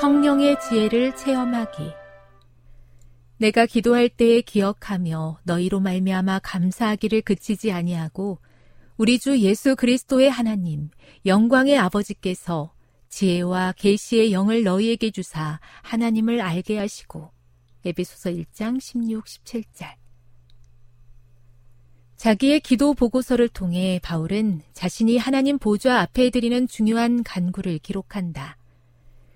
성령의 지혜를 체험하기. 내가 기도할 때에 기억하며 너희로 말미암아 감사하기를 그치지 아니하고 우리 주 예수 그리스도의 하나님 영광의 아버지께서 지혜와 계시의 영을 너희에게 주사 하나님을 알게 하시고 에베소서 1장 16, 17절 자기의 기도 보고서를 통해 바울은 자신이 하나님 보좌 앞에 드리는 중요한 간구를 기록한다.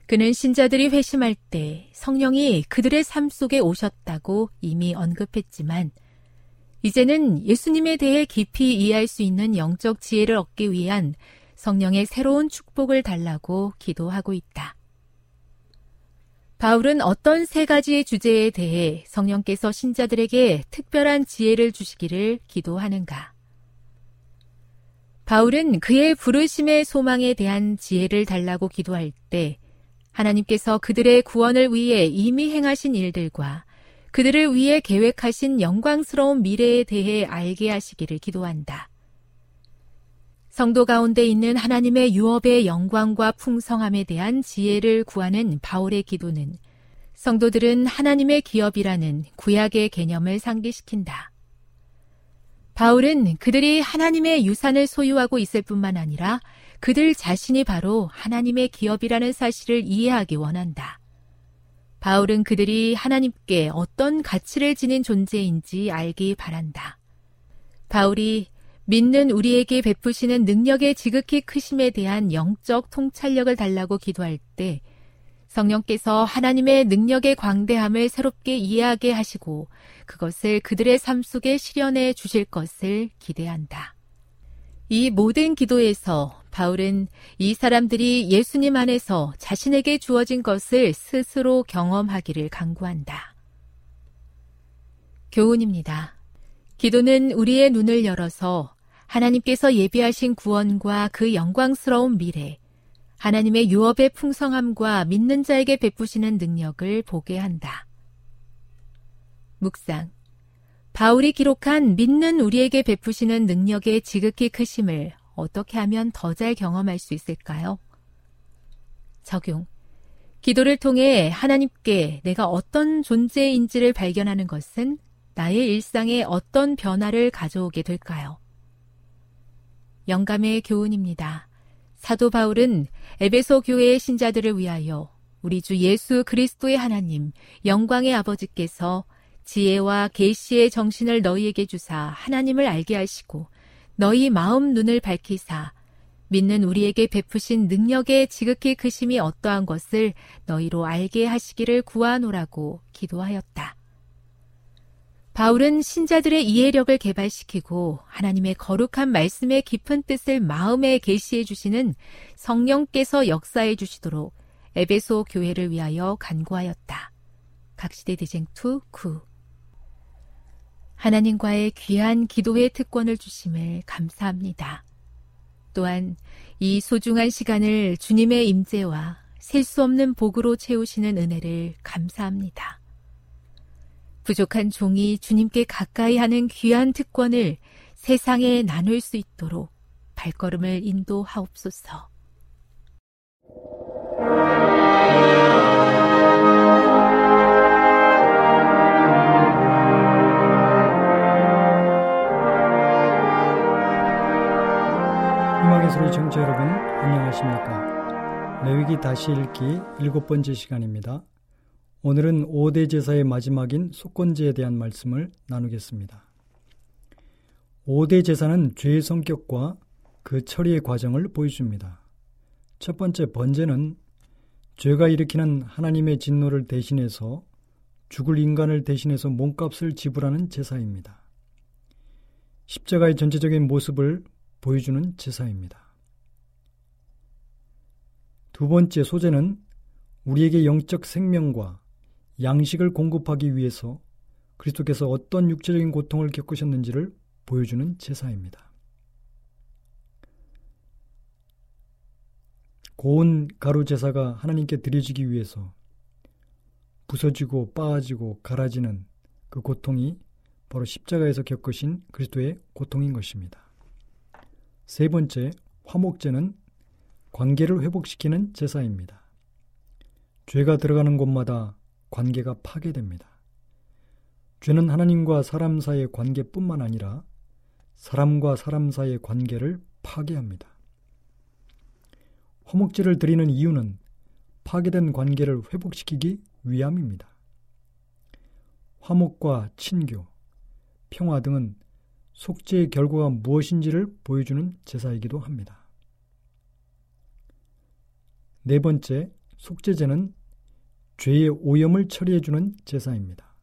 그는 신자들이 회심할 때 성령이 그들의 삶 속에 오셨다고 이미 언급했지만 이제는 예수님에 대해 깊이 이해할 수 있는 영적 지혜를 얻기 위한 성령의 새로운 축복을 달라고 기도하고 있다. 바울은 어떤 세 가지의 주제에 대해 성령께서 신자들에게 특별한 지혜를 주시기를 기도하는가? 바울은 그의 부르심의 소망에 대한 지혜를 달라고 기도할 때 하나님께서 그들의 구원을 위해 이미 행하신 일들과 그들을 위해 계획하신 영광스러운 미래에 대해 알게 하시기를 기도한다. 성도 가운데 있는 하나님의 유업의 영광과 풍성함에 대한 지혜를 구하는 바울의 기도는 성도들은 하나님의 기업이라는 구약의 개념을 상기시킨다. 바울은 그들이 하나님의 유산을 소유하고 있을 뿐만 아니라 그들 자신이 바로 하나님의 기업이라는 사실을 이해하기 원한다. 바울은 그들이 하나님께 어떤 가치를 지닌 존재인지 알기 바란다. 바울이 믿는 우리에게 베푸시는 능력의 지극히 크심에 대한 영적 통찰력을 달라고 기도할 때 성령께서 하나님의 능력의 광대함을 새롭게 이해하게 하시고 그것을 그들의 삶 속에 실현해 주실 것을 기대한다. 이 모든 기도에서 바울은 이 사람들이 예수님 안에서 자신에게 주어진 것을 스스로 경험하기를 강구한다. 교훈입니다. 기도는 우리의 눈을 열어서 하나님께서 예비하신 구원과 그 영광스러운 미래, 하나님의 유업의 풍성함과 믿는 자에게 베푸시는 능력을 보게 한다. 묵상. 바울이 기록한 믿는 우리에게 베푸시는 능력의 지극히 크심을 어떻게 하면 더 잘 경험할 수 있을까요? 적용. 기도를 통해 하나님께 내가 어떤 존재인지를 발견하는 것은 나의 일상에 어떤 변화를 가져오게 될까요? 영감의 교훈입니다. 사도 바울은 에베소 교회의 신자들을 위하여 우리 주 예수 그리스도의 하나님, 영광의 아버지께서 지혜와 계시의 정신을 너희에게 주사 하나님을 알게 하시고 너희 마음 눈을 밝히사 믿는 우리에게 베푸신 능력의 지극히 크심이 어떠한 것을 너희로 알게 하시기를 구하노라고 기도하였다. 바울은 신자들의 이해력을 개발시키고 하나님의 거룩한 말씀의 깊은 뜻을 마음에 계시해 주시는 성령께서 역사해 주시도록 에베소 교회를 위하여 간구하였다. 각시대 대쟁투 9 하나님과의 귀한 기도의 특권을 주심을 감사합니다. 또한 이 소중한 시간을 주님의 임재와 셀 수 없는 복으로 채우시는 은혜를 감사합니다. 부족한 종이 주님께 가까이 하는 귀한 특권을 세상에 나눌 수 있도록 발걸음을 인도하옵소서. 희망의 소리 청취자 여러분 안녕하십니까 레위기 다시 읽기 일곱 번째 시간입니다 오늘은 5대 제사의 마지막인 속건제에 대한 말씀을 나누겠습니다. 5대 제사는 죄의 성격과 그 처리의 과정을 보여줍니다. 첫 번째 번제는 죄가 일으키는 하나님의 진노를 대신해서 죽을 인간을 대신해서 몸값을 지불하는 제사입니다. 십자가의 전체적인 모습을 보여주는 제사입니다. 두 번째 소제는 우리에게 영적 생명과 양식을 공급하기 위해서 그리스도께서 어떤 육체적인 고통을 겪으셨는지를 보여주는 제사입니다. 고운 가루 제사가 하나님께 드려지기 위해서 부서지고 빠지고 갈아지는 그 고통이 바로 십자가에서 겪으신 그리스도의 고통인 것입니다. 세 번째, 화목제는 관계를 회복시키는 제사입니다. 죄가 들어가는 곳마다 관계가 파괴됩니다. 죄는 하나님과 사람 사이의 관계뿐만 아니라 사람과 사람 사이의 관계를 파괴합니다. 화목제를 드리는 이유는 파괴된 관계를 회복시키기 위함입니다. 화목과 친교, 평화 등은 속죄의 결과가 무엇인지를 보여주는 제사이기도 합니다. 네 번째, 속죄제는 죄의 오염을 처리해주는 제사입니다.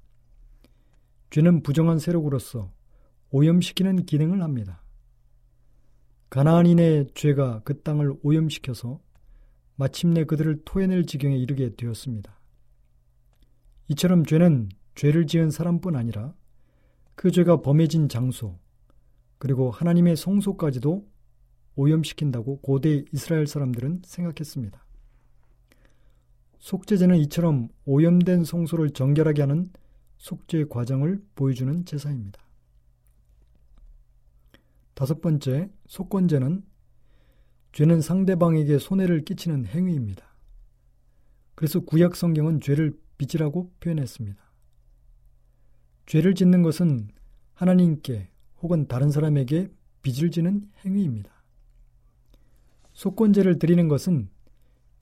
죄는 부정한 세력으로서 오염시키는 기능을 합니다. 가나안인의 죄가 그 땅을 오염시켜서 마침내 그들을 토해낼 지경에 이르게 되었습니다. 이처럼 죄는 죄를 지은 사람뿐 아니라 그 죄가 범해진 장소, 그리고 하나님의 성소까지도 오염시킨다고 고대 이스라엘 사람들은 생각했습니다. 속죄제는 이처럼 오염된 성소를 정결하게 하는 속죄 과정을 보여주는 제사입니다. 다섯 번째, 속건제는 죄는 상대방에게 손해를 끼치는 행위입니다. 그래서 구약 성경은 죄를 빚이라고 표현했습니다. 죄를 짓는 것은 하나님께 혹은 다른 사람에게 빚을 지는 행위입니다. 속건제를 드리는 것은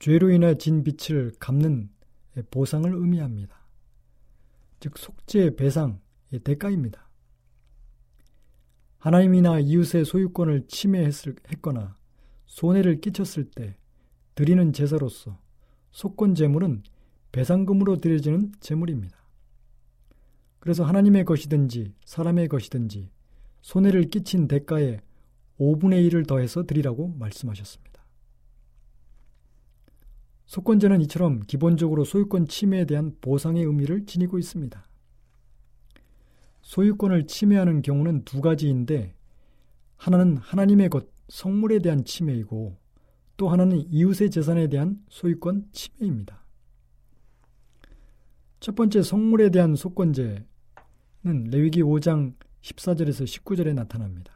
죄로 인해 진 빚을 갚는 보상을 의미합니다. 즉 속죄 배상의 대가입니다. 하나님이나 이웃의 소유권을 침해했거나 손해를 끼쳤을 때 드리는 제사로서 속건 제물은 배상금으로 드려지는 제물입니다. 그래서 하나님의 것이든지 사람의 것이든지 손해를 끼친 대가에 5분의 1을 더해서 드리라고 말씀하셨습니다. 소권제는 이처럼 기본적으로 소유권 침해에 대한 보상의 의미를 지니고 있습니다. 소유권을 침해하는 경우는 두 가지인데 하나는 하나님의 것, 성물에 대한 침해이고 또 하나는 이웃의 재산에 대한 소유권 침해입니다. 첫 번째 성물에 대한 소권제는 레위기 5장 14절에서 19절에 나타납니다.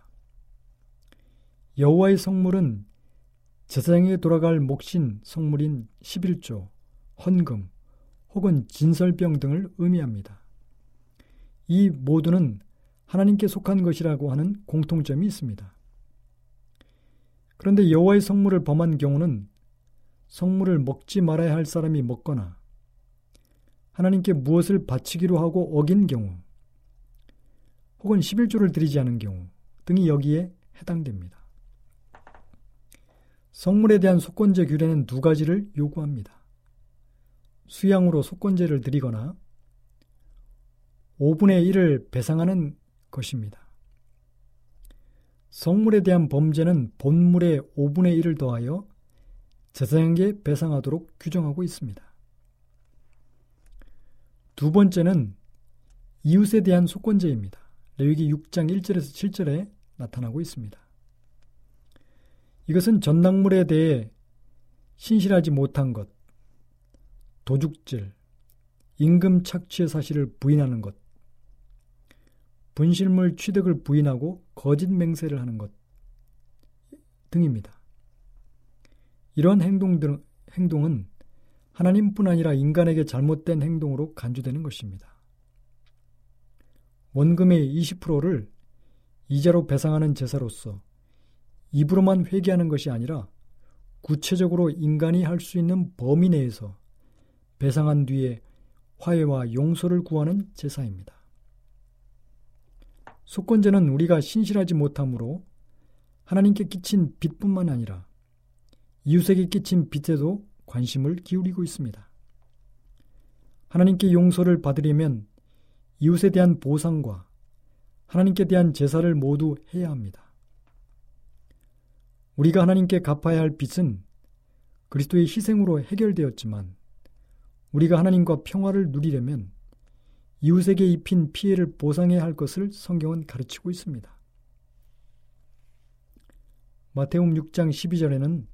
여호와의 성물은 제사장에게 돌아갈 몫인 성물인 11조, 헌금 혹은 진설병 등을 의미합니다. 이 모두는 하나님께 속한 것이라고 하는 공통점이 있습니다. 그런데 여호와의 성물을 범한 경우는 성물을 먹지 말아야 할 사람이 먹거나 하나님께 무엇을 바치기로 하고 어긴 경우 혹은 11조를 드리지 않은 경우 등이 여기에 해당됩니다. 성물에 대한 속건제 규례는 두 가지를 요구합니다. 수양으로 속건제를 드리거나 5분의 1을 배상하는 것입니다. 성물에 대한 범죄는 본물의 5분의 1을 더하여 제사장에게 배상하도록 규정하고 있습니다. 두 번째는 이웃에 대한 속건제입니다. 레위기 6장 1절에서 7절에 나타나고 있습니다. 이것은 전당물에 대해 신실하지 못한 것, 도둑질, 임금 착취의 사실을 부인하는 것, 분실물 취득을 부인하고 거짓 맹세를 하는 것 등입니다. 이런 행동들, 행동은 하나님뿐 아니라 인간에게 잘못된 행동으로 간주되는 것입니다. 원금의 20%를 이자로 배상하는 제사로서 입으로만 회개하는 것이 아니라 구체적으로 인간이 할 수 있는 범위 내에서 배상한 뒤에 화해와 용서를 구하는 제사입니다. 속건제는 우리가 신실하지 못함으로 하나님께 끼친 빚뿐만 아니라 이웃에게 끼친 빚에도 관심을 기울이고 있습니다. 하나님께 용서를 받으려면 이웃에 대한 보상과 하나님께 대한 제사를 모두 해야 합니다. 우리가 하나님께 갚아야 할 빚은 그리스도의 희생으로 해결되었지만 우리가 하나님과 평화를 누리려면 이웃에게 입힌 피해를 보상해야 할 것을 성경은 가르치고 있습니다. 마태음 6장 12절에는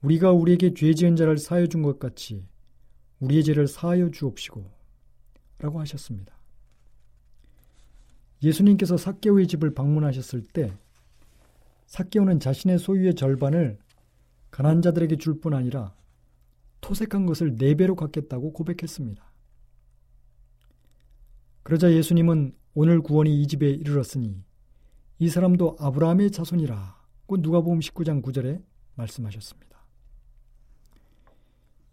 우리가 우리에게 죄 지은 자를 사하여 준 것 같이 우리의 죄를 사하여 주옵시고 라고 하셨습니다. 예수님께서 사개오의 집을 방문하셨을 때 사개오는 자신의 소유의 절반을 가난 자들에게 줄 뿐 아니라 토색한 것을 네 배로 갚겠다고 고백했습니다. 그러자 예수님은 오늘 구원이 이 집에 이르렀으니 이 사람도 아브라함의 자손이라고 누가복음 19장 9절에 말씀하셨습니다.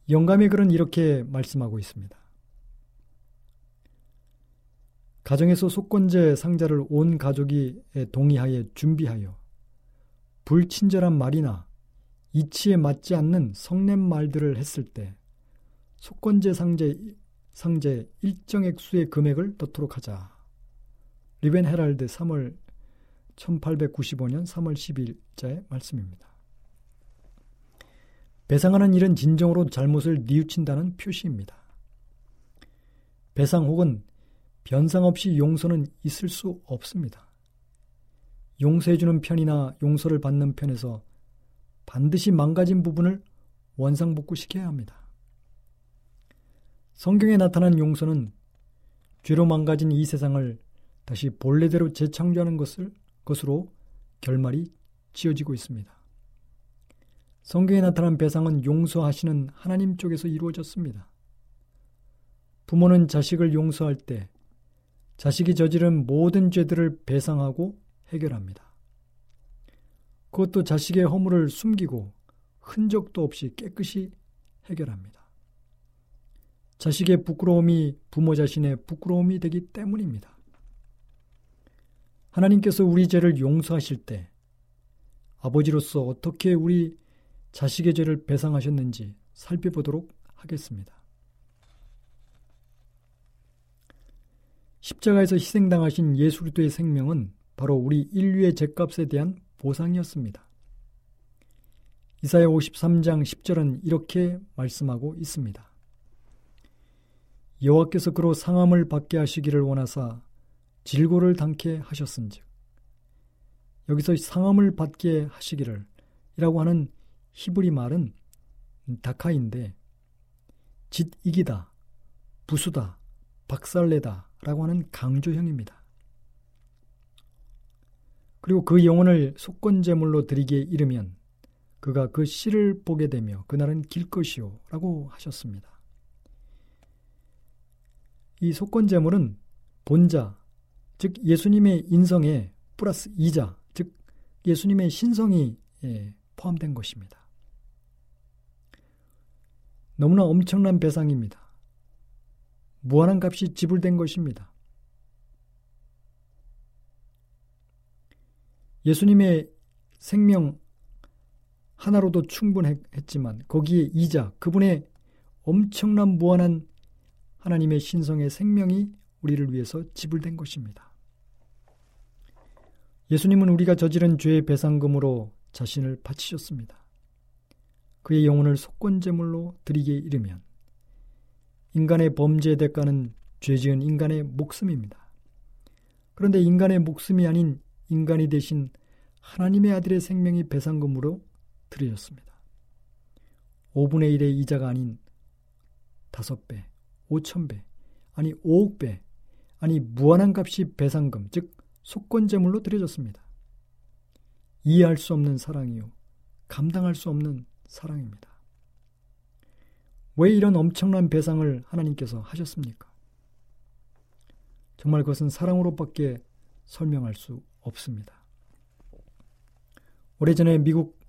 영감의 글은 이렇게 말씀하고 있습니다. 가정에서 속건제 상자를 온 가족이 동의하에 준비하여 불친절한 말이나 이치에 맞지 않는 성냄 말들을 했을 때 속건제 상제 상제 일정 액수의 금액을 넣도록 하자. 리벤 헤랄드 3월 1895년 3월 10일자의 말씀입니다. 배상하는 일은 진정으로 잘못을 뉘우친다는 표시입니다. 배상 혹은 변상 없이 용서는 있을 수 없습니다. 용서해주는 편이나 용서를 받는 편에서 반드시 망가진 부분을 원상복구시켜야 합니다. 성경에 나타난 용서는 죄로 망가진 이 세상을 다시 본래대로 재창조하는 것을 것으로 결말이 지어지고 있습니다. 성경에 나타난 배상은 용서하시는 하나님 쪽에서 이루어졌습니다. 부모는 자식을 용서할 때 자식이 저지른 모든 죄들을 배상하고 해결합니다. 그것도 자식의 허물을 숨기고 흔적도 없이 깨끗이 해결합니다. 자식의 부끄러움이 부모 자신의 부끄러움이 되기 때문입니다. 하나님께서 우리 죄를 용서하실 때 아버지로서 어떻게 우리 자식의 죄를 배상하셨는지 살펴보도록 하겠습니다. 십자가에서 희생당하신 예수 그리스도의 생명은 바로 우리 인류의 죄값에 대한 보상이었습니다. 이사야 53장 10절은 이렇게 말씀하고 있습니다. 여호와께서 그로 상함을 받게 하시기를 원하사 질고를 당케 하셨은즉 여기서 상함을 받게 하시기를 이라고 하는 히브리 말은 다카인데 짓이기다, 부수다, 박살내다 라고 하는 강조형입니다. 그리고 그 영혼을 속건제물로 드리기에 이르면 그가 그 씨를 보게 되며 그날은 길 것이요 라고 하셨습니다. 이 속건제물은 본자, 즉 예수님의 인성에 플러스 이자, 즉 예수님의 신성이 예, 포함된 것입니다. 너무나 엄청난 배상입니다. 무한한 값이 지불된 것입니다. 예수님의 생명 하나로도 충분했지만 거기에 이자 그분의 엄청난 무한한 하나님의 신성의 생명이 우리를 위해서 지불된 것입니다. 예수님은 우리가 저지른 죄의 배상금으로 자신을 바치셨습니다. 그의 영혼을 속건제물로 드리게 이르면 인간의 범죄의 대가는 죄 지은 인간의 목숨입니다. 그런데 인간의 목숨이 아닌 인간이 대신 하나님의 아들의 생명이 배상금으로 드려졌습니다. 5분의 1의 이자가 아닌 5배, 5천배, 아니 5억배, 아니 무한한 값이 배상금, 즉 속건제물로 드려졌습니다. 이해할 수 없는 사랑이요. 감당할 수 없는 사랑입니다. 왜 이런 엄청난 배상을 하나님께서 하셨습니까? 정말 그것은 사랑으로밖에 설명할 수 없습니다. 오래전에 미국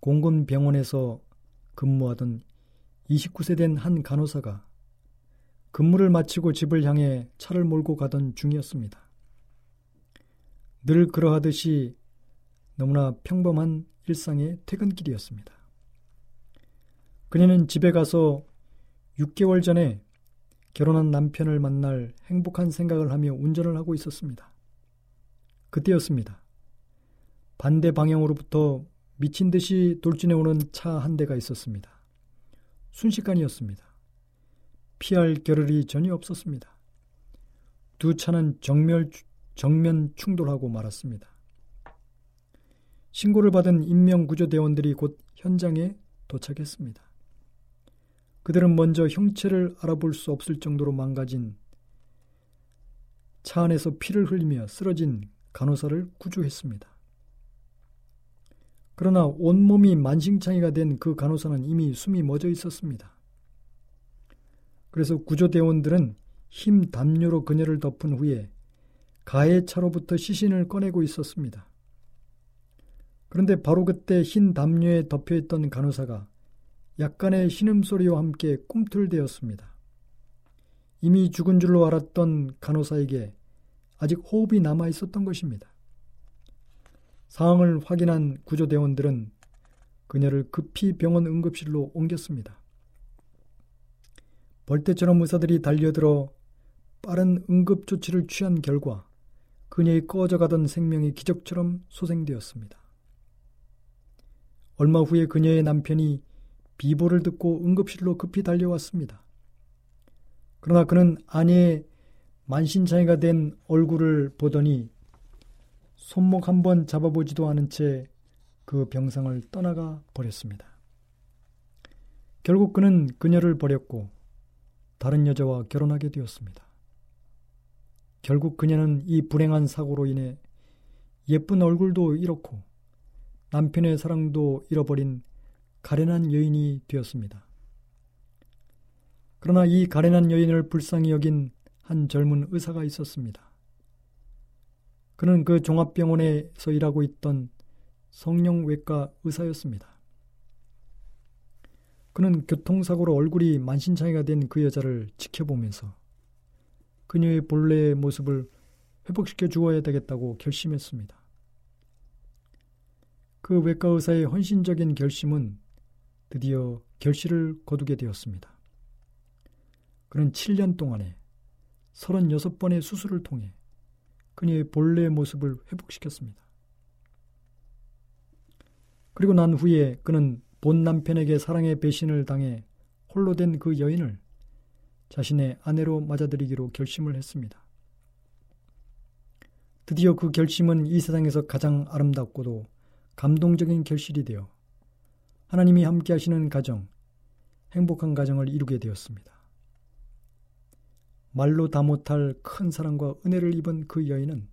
공군병원에서 근무하던 29세 된 한 간호사가 근무를 마치고 집을 향해 차를 몰고 가던 중이었습니다. 늘 그러하듯이 너무나 평범한 일상의 퇴근길이었습니다. 그녀는 집에 가서 6개월 전에 결혼한 남편을 만날 행복한 생각을 하며 운전을 하고 있었습니다. 그때였습니다. 반대 방향으로부터 미친 듯이 돌진해 오는 차 한 대가 있었습니다. 순식간이었습니다. 피할 겨를이 전혀 없었습니다. 두 차는 정멸, 정면 충돌하고 말았습니다. 신고를 받은 인명구조대원들이 곧 현장에 도착했습니다. 그들은 먼저 형체를 알아볼 수 없을 정도로 망가진 차 안에서 피를 흘리며 쓰러진 간호사를 구조했습니다. 그러나 온몸이 만신창이가 된 그 간호사는 이미 숨이 멎어 있었습니다. 그래서 구조대원들은 힘 담요로 그녀를 덮은 후에 가해 차로부터 시신을 꺼내고 있었습니다. 그런데 바로 그때 흰 담요에 덮여 있던 간호사가 약간의 신음소리와 함께 꿈틀대었습니다. 이미 죽은 줄로 알았던 간호사에게 아직 호흡이 남아 있었던 것입니다. 상황을 확인한 구조대원들은 그녀를 급히 병원 응급실로 옮겼습니다. 벌떼처럼 의사들이 달려들어 빠른 응급 조치를 취한 결과 그녀의 꺼져가던 생명이 기적처럼 소생되었습니다. 얼마 후에 그녀의 남편이 비보를 듣고 응급실로 급히 달려왔습니다. 그러나 그는 아내의 만신창이가 된 얼굴을 보더니 손목 한 번 잡아보지도 않은 채 그 병상을 떠나가 버렸습니다. 결국 그는 그녀를 버렸고 다른 여자와 결혼하게 되었습니다. 결국 그녀는 이 불행한 사고로 인해 예쁜 얼굴도 잃었고 남편의 사랑도 잃어버린 가련한 여인이 되었습니다. 그러나 이 가련한 여인을 불쌍히 여긴 한 젊은 의사가 있었습니다. 그는 그 종합병원에서 일하고 있던 성령외과 의사였습니다. 그는 교통사고로 얼굴이 만신창이가 된 그 여자를 지켜보면서 그녀의 본래의 모습을 회복시켜 주어야 되겠다고 결심했습니다. 그 외과 의사의 헌신적인 결심은 드디어 결실을 거두게 되었습니다. 그는 7년 동안에 36번의 수술을 통해 그녀의 본래의 모습을 회복시켰습니다. 그리고 난 후에 그는 본 남편에게 사랑의 배신을 당해 홀로 된 그 여인을 자신의 아내로 맞아들이기로 결심을 했습니다. 드디어 그 결심은 이 세상에서 가장 아름답고도 감동적인 결실이 되어 하나님이 함께 하시는 가정, 행복한 가정을 이루게 되었습니다. 말로 다 못할 큰 사랑과 은혜를 입은 그 여인은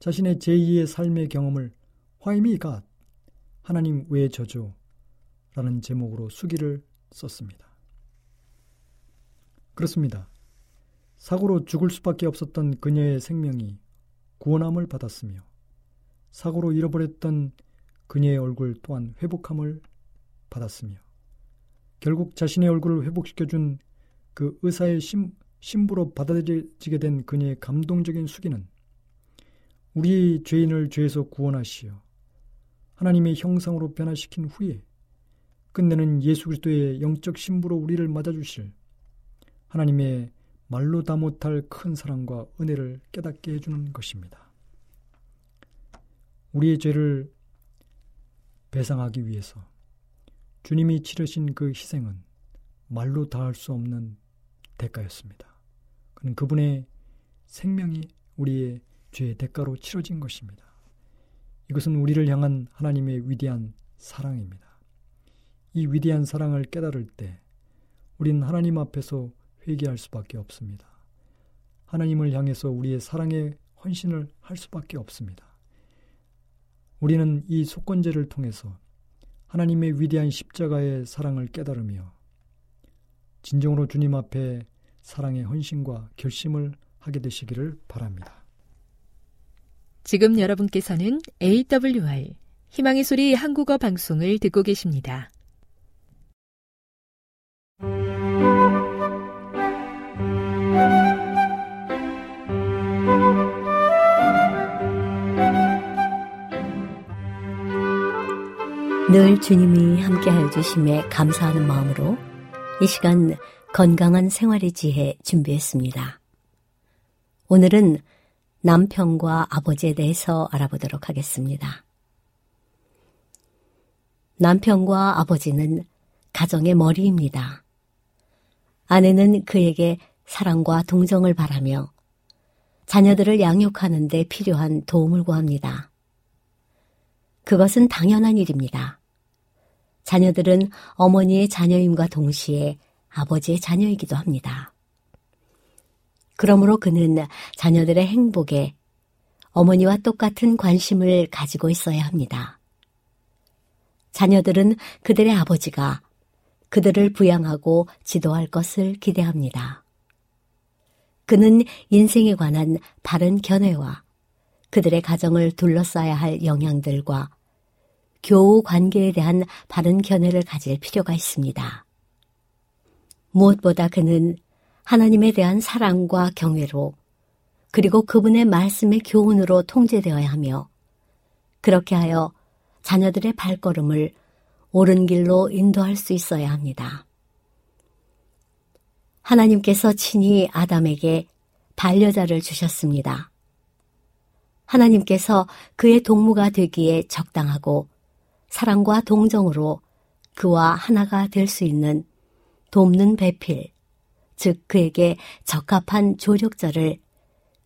자신의 제2의 삶의 경험을 화이미 갓 하나님 왜 저죠? 라는 제목으로 수기를 썼습니다. 그렇습니다. 사고로 죽을 수밖에 없었던 그녀의 생명이 구원함을 받았으며 사고로 잃어버렸던 그녀의 얼굴 또한 회복함을 받았으며 결국 자신의 얼굴을 회복시켜준 그 의사의 심, 신부로 받아들여지게 된 그녀의 감동적인 수기는 우리 죄인을 죄에서 구원하시어 하나님의 형상으로 변화시킨 후에 끝내는 예수 그리스도의 영적 신부로 우리를 맞아주실 하나님의 말로 다 못할 큰 사랑과 은혜를 깨닫게 해주는 것입니다. 우리의 죄를 배상하기 위해서 주님이 치르신 그 희생은 말로 다할 수 없는 대가였습니다. 그는 그분의 생명이 우리의 죄의 대가로 치러진 것입니다. 이것은 우리를 향한 하나님의 위대한 사랑입니다. 이 위대한 사랑을 깨달을 때 우린 하나님 앞에서 회개할 수밖에 없습니다. 하나님을 향해서 우리의 사랑의 헌신을 할 수밖에 없습니다. 우리는 이 속건제를 통해서 하나님의 위대한 십자가의 사랑을 깨달으며 진정으로 주님 앞에 사랑의 헌신과 결심을 하게 되시기를 바랍니다. 지금 여러분께서는 AWR 희망의 소리 한국어 방송을 듣고 계십니다. 늘 주님이 함께하여 주심에 감사하는 마음으로 이 시간 건강한 생활의 지혜 준비했습니다. 오늘은 남편과 아버지에 대해서 알아보도록 하겠습니다. 남편과 아버지는 가정의 머리입니다. 아내는 그에게 사랑과 동정을 바라며 자녀들을 양육하는 데 필요한 도움을 구합니다. 그것은 당연한 일입니다. 자녀들은 어머니의 자녀임과 동시에 아버지의 자녀이기도 합니다. 그러므로 그는 자녀들의 행복에 어머니와 똑같은 관심을 가지고 있어야 합니다. 자녀들은 그들의 아버지가 그들을 부양하고 지도할 것을 기대합니다. 그는 인생에 관한 바른 견해와 그들의 가정을 둘러싸야 할 영향들과 교우 관계에 대한 바른 견해를 가질 필요가 있습니다. 무엇보다 그는 하나님에 대한 사랑과 경외로 그리고 그분의 말씀의 교훈으로 통제되어야 하며 그렇게 하여 자녀들의 발걸음을 옳은 길로 인도할 수 있어야 합니다. 하나님께서 친히 아담에게 반려자를 주셨습니다. 하나님께서 그의 동무가 되기에 적당하고 사랑과 동정으로 그와 하나가 될 수 있는 돕는 배필, 즉 그에게 적합한 조력자를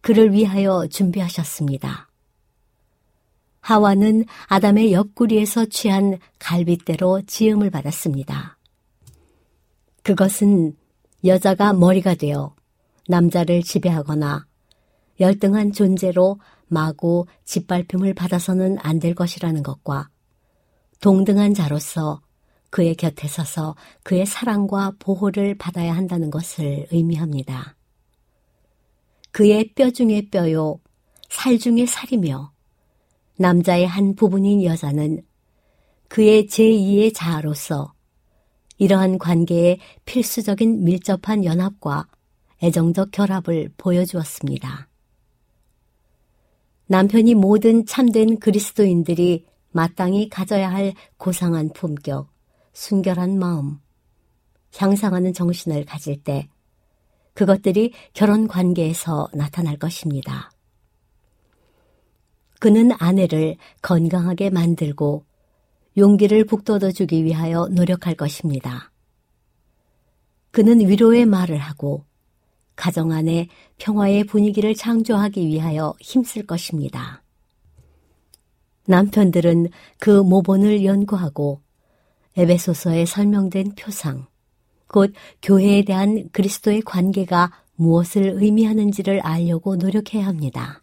그를 위하여 준비하셨습니다. 하와는 아담의 옆구리에서 취한 갈빗대로 지음을 받았습니다. 그것은 여자가 머리가 되어 남자를 지배하거나 열등한 존재로 마구 짓밟힘을 받아서는 안 될 것이라는 것과 동등한 자로서 그의 곁에 서서 그의 사랑과 보호를 받아야 한다는 것을 의미합니다. 그의 뼈 중의 뼈요, 살 중의 살이며 남자의 한 부분인 여자는 그의 제2의 자아로서 이러한 관계에 필수적인 밀접한 연합과 애정적 결합을 보여주었습니다. 남편이 모든 참된 그리스도인들이 마땅히 가져야 할 고상한 품격, 순결한 마음, 향상하는 정신을 가질 때 그것들이 결혼 관계에서 나타날 것입니다. 그는 아내를 건강하게 만들고 용기를 북돋워 주기 위하여 노력할 것입니다. 그는 위로의 말을 하고 가정 안에 평화의 분위기를 창조하기 위하여 힘쓸 것입니다. 남편들은 그 모본을 연구하고 에베소서에 설명된 표상, 곧 교회에 대한 그리스도의 관계가 무엇을 의미하는지를 알려고 노력해야 합니다.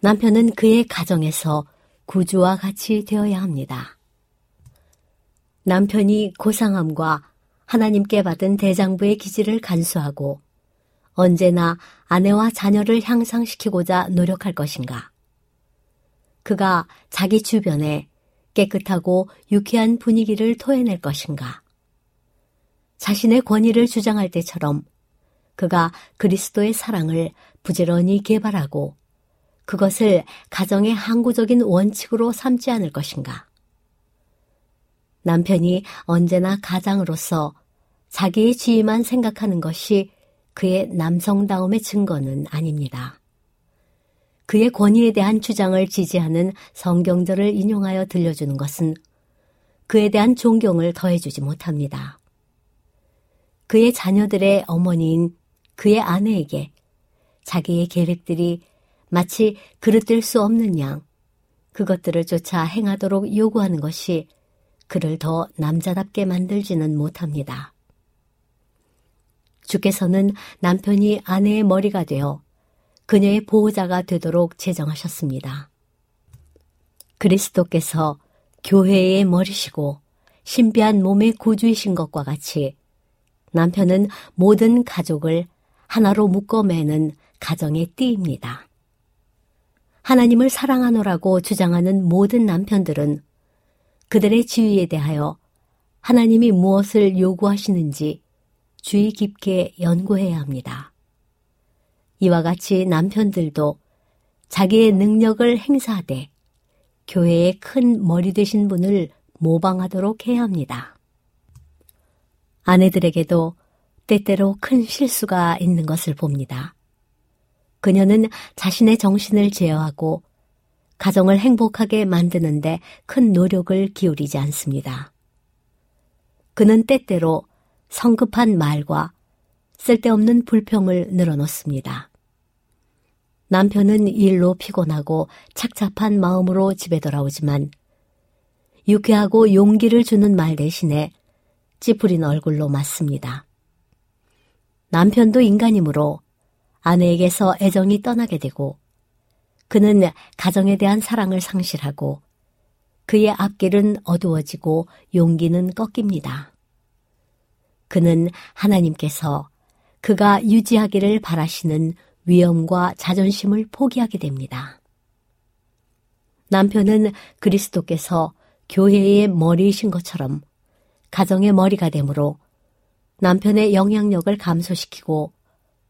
남편은 그의 가정에서 구주와 같이 되어야 합니다. 남편이 고상함과 하나님께 받은 대장부의 기질을 간수하고 언제나 아내와 자녀를 향상시키고자 노력할 것인가? 그가 자기 주변에 깨끗하고 유쾌한 분위기를 토해낼 것인가? 자신의 권위를 주장할 때처럼 그가 그리스도의 사랑을 부지런히 개발하고 그것을 가정의 항구적인 원칙으로 삼지 않을 것인가? 남편이 언제나 가장으로서 자기의 지위만 생각하는 것이 그의 남성다움의 증거는 아닙니다. 그의 권위에 대한 주장을 지지하는 성경절을 인용하여 들려주는 것은 그에 대한 존경을 더해주지 못합니다. 그의 자녀들의 어머니인 그의 아내에게 자기의 계획들이 마치 그릇될 수 없는 양 그것들을 쫓아 행하도록 요구하는 것이 그를 더 남자답게 만들지는 못합니다. 주께서는 남편이 아내의 머리가 되어 그녀의 보호자가 되도록 제정하셨습니다. 그리스도께서 교회의 머리시고 신비한 몸의 구주이신 것과 같이 남편은 모든 가족을 하나로 묶어매는 가정의 띠입니다. 하나님을 사랑하노라고 주장하는 모든 남편들은 그들의 지위에 대하여 하나님이 무엇을 요구하시는지 주의 깊게 연구해야 합니다. 이와 같이 남편들도 자기의 능력을 행사하되 교회의 큰 머리 되신 분을 모방하도록 해야 합니다. 아내들에게도 때때로 큰 실수가 있는 것을 봅니다. 그녀는 자신의 정신을 제어하고 가정을 행복하게 만드는데 큰 노력을 기울이지 않습니다. 그는 때때로 성급한 말과 쓸데없는 불평을 늘어놓습니다. 남편은 일로 피곤하고 착잡한 마음으로 집에 돌아오지만 유쾌하고 용기를 주는 말 대신에 찌푸린 얼굴로 맞습니다. 남편도 인간이므로 아내에게서 애정이 떠나게 되고 그는 가정에 대한 사랑을 상실하고 그의 앞길은 어두워지고 용기는 꺾입니다. 그는 하나님께서 그가 유지하기를 바라시는 위엄과 자존심을 포기하게 됩니다. 남편은 그리스도께서 교회의 머리이신 것처럼 가정의 머리가 되므로 남편의 영향력을 감소시키고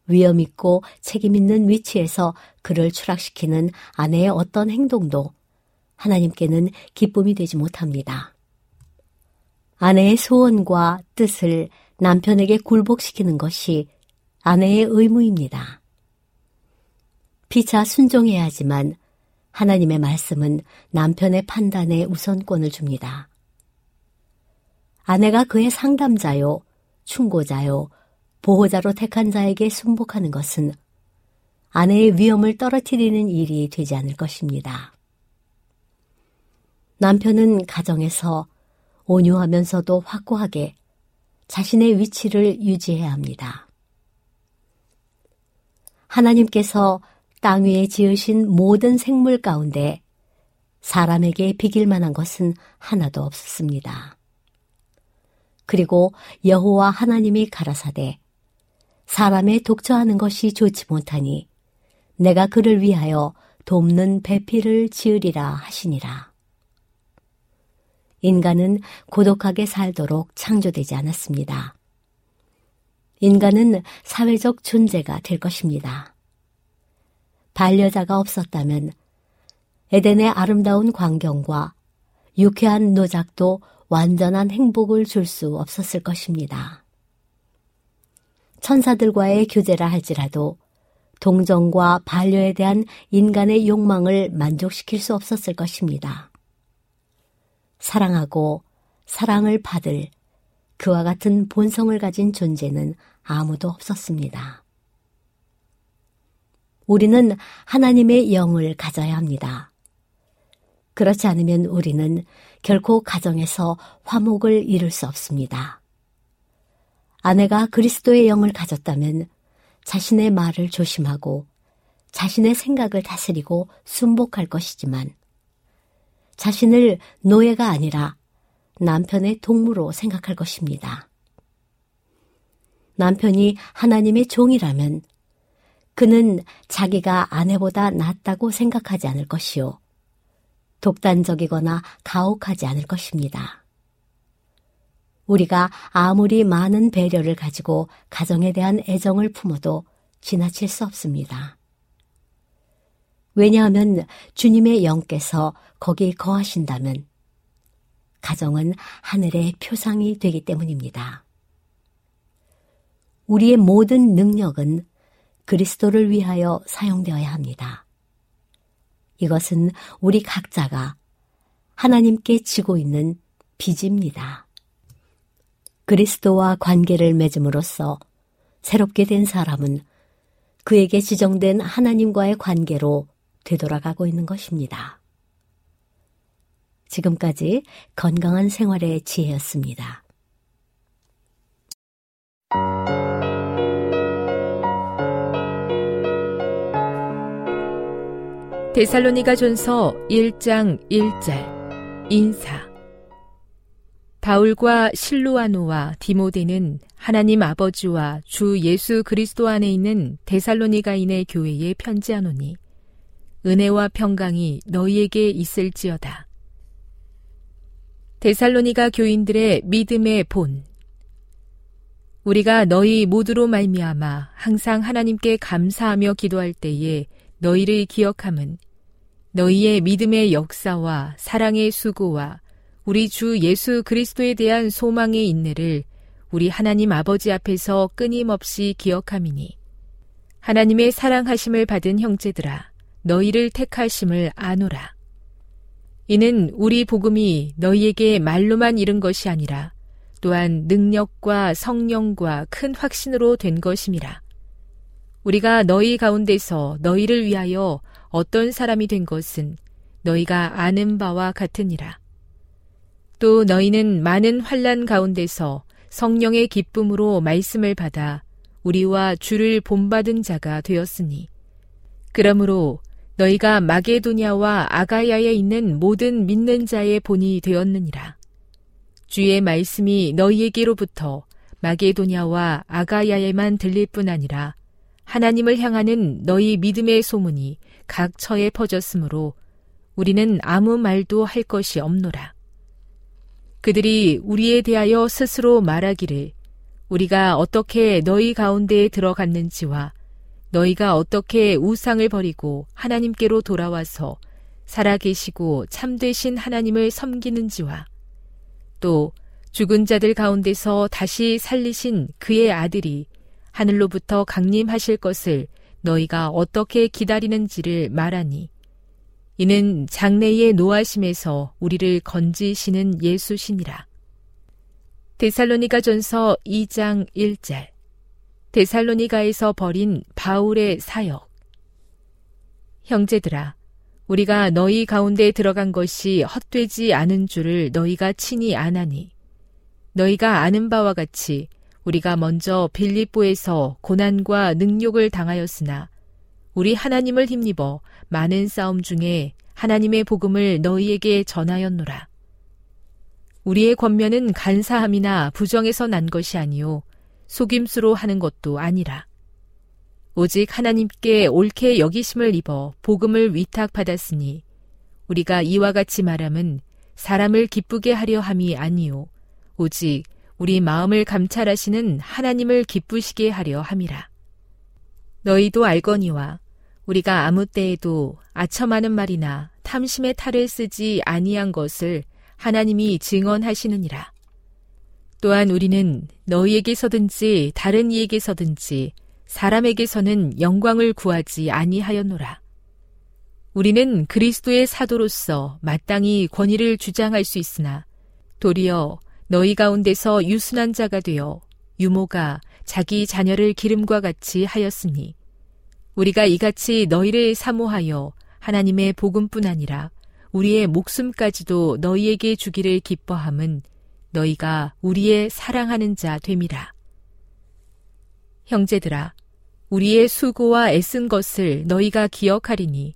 위험 있고 책임 있는 위치에서 그를 추락시키는 아내의 어떤 행동도 하나님께는 기쁨이 되지 못합니다. 아내의 소원과 뜻을 남편에게 굴복시키는 것이 아내의 의무입니다. 피차 순종해야 하지만 하나님의 말씀은 남편의 판단에 우선권을 줍니다. 아내가 그의 상담자요, 충고자요, 보호자로 택한 자에게 순복하는 것은 아내의 위험을 떨어뜨리는 일이 되지 않을 것입니다. 남편은 가정에서 온유하면서도 확고하게 자신의 위치를 유지해야 합니다. 하나님께서 땅 위에 지으신 모든 생물 가운데 사람에게 비길 만한 것은 하나도 없었습니다. 그리고 여호와 하나님이 가라사대 사람의 독처하는 것이 좋지 못하니 내가 그를 위하여 돕는 배필을 지으리라 하시니라. 인간은 고독하게 살도록 창조되지 않았습니다. 인간은 사회적 존재가 될 것입니다. 반려자가 없었다면 에덴의 아름다운 광경과 유쾌한 노작도 완전한 행복을 줄 수 없었을 것입니다. 천사들과의 교제라 할지라도 동정과 반려에 대한 인간의 욕망을 만족시킬 수 없었을 것입니다. 사랑하고 사랑을 받을 그와 같은 본성을 가진 존재는 아무도 없었습니다. 우리는 하나님의 영을 가져야 합니다. 그렇지 않으면 우리는 결코 가정에서 화목을 이룰 수 없습니다. 아내가 그리스도의 영을 가졌다면 자신의 말을 조심하고 자신의 생각을 다스리고 순복할 것이지만 자신을 노예가 아니라 남편의 동무로 생각할 것입니다. 남편이 하나님의 종이라면 그는 자기가 아내보다 낫다고 생각하지 않을 것이요. 독단적이거나 가혹하지 않을 것입니다. 우리가 아무리 많은 배려를 가지고 가정에 대한 애정을 품어도 지나칠 수 없습니다. 왜냐하면 주님의 영께서 거기 거하신다면 가정은 하늘의 표상이 되기 때문입니다. 우리의 모든 능력은 그리스도를 위하여 사용되어야 합니다. 이것은 우리 각자가 하나님께 지고 있는 빚입니다. 그리스도와 관계를 맺음으로써 새롭게 된 사람은 그에게 지정된 하나님과의 관계로 되돌아가고 있는 것입니다. 지금까지 건강한 생활의 지혜였습니다. 데살로니가 전서 1장 1절. 인사. 바울과 실루아노와 디모데는 하나님 아버지와 주 예수 그리스도 안에 있는 데살로니가인의 교회에 편지하노니 은혜와 평강이 너희에게 있을지어다. 데살로니가 교인들의 믿음의 본. 우리가 너희 모두로 말미암아 항상 하나님께 감사하며 기도할 때에 너희를 기억함은 너희의 믿음의 역사와 사랑의 수고와 우리 주 예수 그리스도에 대한 소망의 인내를 우리 하나님 아버지 앞에서 끊임없이 기억함이니 하나님의 사랑하심을 받은 형제들아 너희를 택하심을 아노라. 이는 우리 복음이 너희에게 말로만 이른 것이 아니라 또한 능력과 성령과 큰 확신으로 된 것임이라. 우리가 너희 가운데서 너희를 위하여 어떤 사람이 된 것은 너희가 아는 바와 같으니라. 또 너희는 많은 환란 가운데서 성령의 기쁨으로 말씀을 받아 우리와 주를 본받은 자가 되었으니 그러므로 너희가 마게도냐와 아가야에 있는 모든 믿는 자의 본이 되었느니라. 주의 말씀이 너희에게로부터 마게도냐와 아가야에만 들릴 뿐 아니라 하나님을 향하는 너희 믿음의 소문이 각 처에 퍼졌으므로 우리는 아무 말도 할 것이 없노라. 그들이 우리에 대하여 스스로 말하기를 우리가 어떻게 너희 가운데에 들어갔는지와 너희가 어떻게 우상을 버리고 하나님께로 돌아와서 살아계시고 참되신 하나님을 섬기는지와 또 죽은 자들 가운데서 다시 살리신 그의 아들이 하늘로부터 강림하실 것을 너희가 어떻게 기다리는지를 말하니. 이는 장래의 노하심에서 우리를 건지시는 예수시니라. 데살로니가 전서 2장 1절. 데살로니가에서 벌인 바울의 사역. 형제들아 우리가 너희 가운데 들어간 것이 헛되지 않은 줄을 너희가 친히 아나니. 너희가 아는 바와 같이 우리가 먼저 빌립보에서 고난과 능욕을 당하였으나 우리 하나님을 힘입어 많은 싸움 중에 하나님의 복음을 너희에게 전하였노라. 우리의 권면은 간사함이나 부정에서 난 것이 아니요 속임수로 하는 것도 아니라 오직 하나님께 옳게 여기심을 입어 복음을 위탁받았으니 우리가 이와 같이 말함은 사람을 기쁘게 하려 함이 아니요 오직 우리 마음을 감찰하시는 하나님을 기쁘시게 하려 함이라. 너희도 알거니와 우리가 아무 때에도 아첨하는 말이나 탐심의 탈을 쓰지 아니한 것을 하나님이 증언하시느니라. 또한 우리는 너희에게서든지 다른 이에게서든지 사람에게서는 영광을 구하지 아니하였노라. 우리는 그리스도의 사도로서 마땅히 권위를 주장할 수 있으나 도리어 너희 가운데서 유순한 자가 되어 유모가 자기 자녀를 기름과 같이 하였으니 우리가 이같이 너희를 사모하여 하나님의 복음뿐 아니라 우리의 목숨까지도 너희에게 주기를 기뻐함은 너희가 우리의 사랑하는 자 됨이라. 형제들아, 우리의 수고와 애쓴 것을 너희가 기억하리니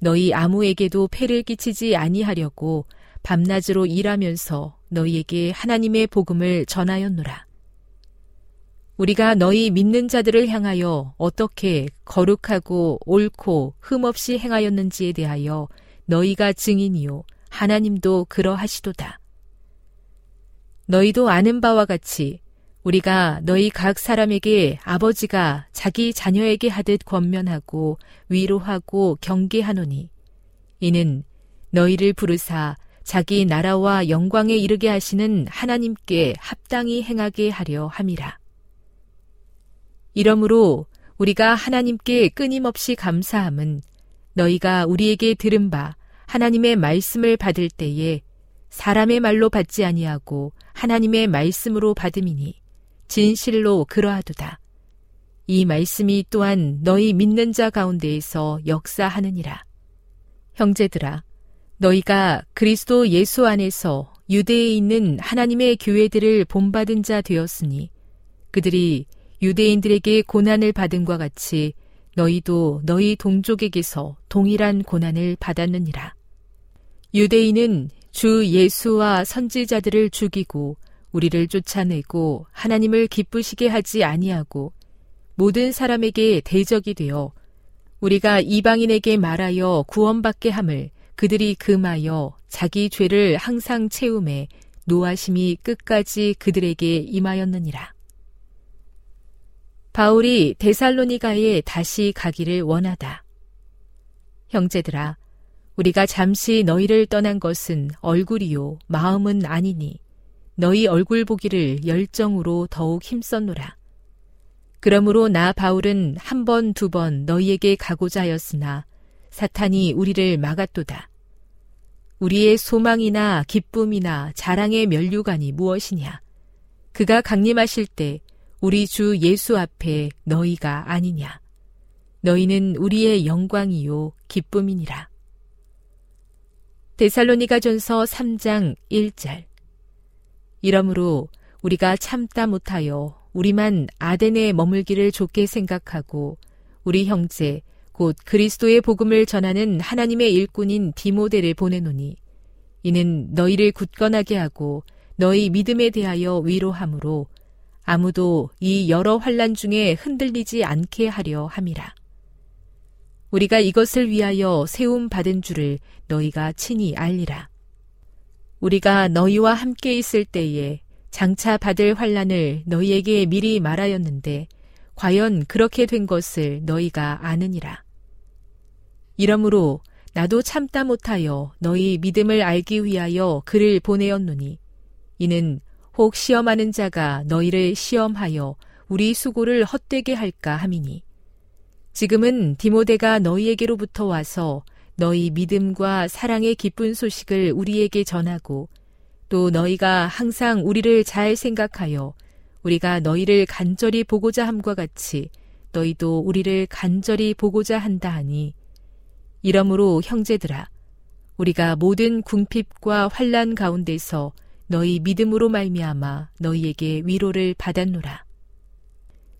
너희 아무에게도 폐를 끼치지 아니하려고 밤낮으로 일하면서 너희에게 하나님의 복음을 전하였노라. 우리가 너희 믿는 자들을 향하여 어떻게 거룩하고 옳고 흠없이 행하였는지에 대하여 너희가 증인이요 하나님도 그러하시도다. 너희도 아는 바와 같이 우리가 너희 각 사람에게 아버지가 자기 자녀에게 하듯 권면하고 위로하고 경계하노니 이는 너희를 부르사 자기 나라와 영광에 이르게 하시는 하나님께 합당히 행하게 하려 함이라. 이러므로 우리가 하나님께 끊임없이 감사함은 너희가 우리에게 들은 바 하나님의 말씀을 받을 때에 사람의 말로 받지 아니하고 하나님의 말씀으로 받음이니 진실로 그러하도다. 이 말씀이 또한 너희 믿는 자 가운데에서 역사하느니라. 형제들아, 너희가 그리스도 예수 안에서 유대에 있는 하나님의 교회들을 본받은 자 되었으니 그들이 유대인들에게 고난을 받은과 같이 너희도 너희 동족에게서 동일한 고난을 받았느니라. 유대인은 주 예수와 선지자들을 죽이고 우리를 쫓아내고 하나님을 기쁘시게 하지 아니하고 모든 사람에게 대적이 되어 우리가 이방인에게 말하여 구원받게 함을 그들이 금하여 자기 죄를 항상 채움에 노하심이 끝까지 그들에게 임하였느니라. 바울이 데살로니가에 다시 가기를 원하다. 형제들아, 우리가 잠시 너희를 떠난 것은 얼굴이요, 마음은 아니니, 너희 얼굴 보기를 열정으로 더욱 힘썼노라. 그러므로 나 바울은 한 번, 두 번 너희에게 가고자 하였으나, 사탄이 우리를 막았도다. 우리의 소망이나 기쁨이나 자랑의 면류관이 무엇이냐? 그가 강림하실 때 우리 주 예수 앞에 너희가 아니냐. 너희는 우리의 영광이요 기쁨이니라. 데살로니가 전서 3장 1절. 이러므로 우리가 참다 못하여 우리만 아덴에 머물기를 좋게 생각하고 우리 형제 곧 그리스도의 복음을 전하는 하나님의 일꾼인 디모데를 보내노니 이는 너희를 굳건하게 하고 너희 믿음에 대하여 위로함으로 아무도 이 여러 환란 중에 흔들리지 않게 하려 함이라. 우리가 이것을 위하여 세움 받은 줄을 너희가 친히 알리라. 우리가 너희와 함께 있을 때에 장차 받을 환란을 너희에게 미리 말하였는데 과연 그렇게 된 것을 너희가 아느니라. 이러므로 나도 참다 못하여 너희 믿음을 알기 위하여 글을 보내었노니 이는 혹 시험하는 자가 너희를 시험하여 우리 수고를 헛되게 할까 함이니 지금은 디모데가 너희에게로부터 와서 너희 믿음과 사랑의 기쁜 소식을 우리에게 전하고 또 너희가 항상 우리를 잘 생각하여 우리가 너희를 간절히 보고자 함과 같이 너희도 우리를 간절히 보고자 한다 하니 이러므로 형제들아 우리가 모든 궁핍과 환란 가운데서 너희 믿음으로 말미암아 너희에게 위로를 받았노라.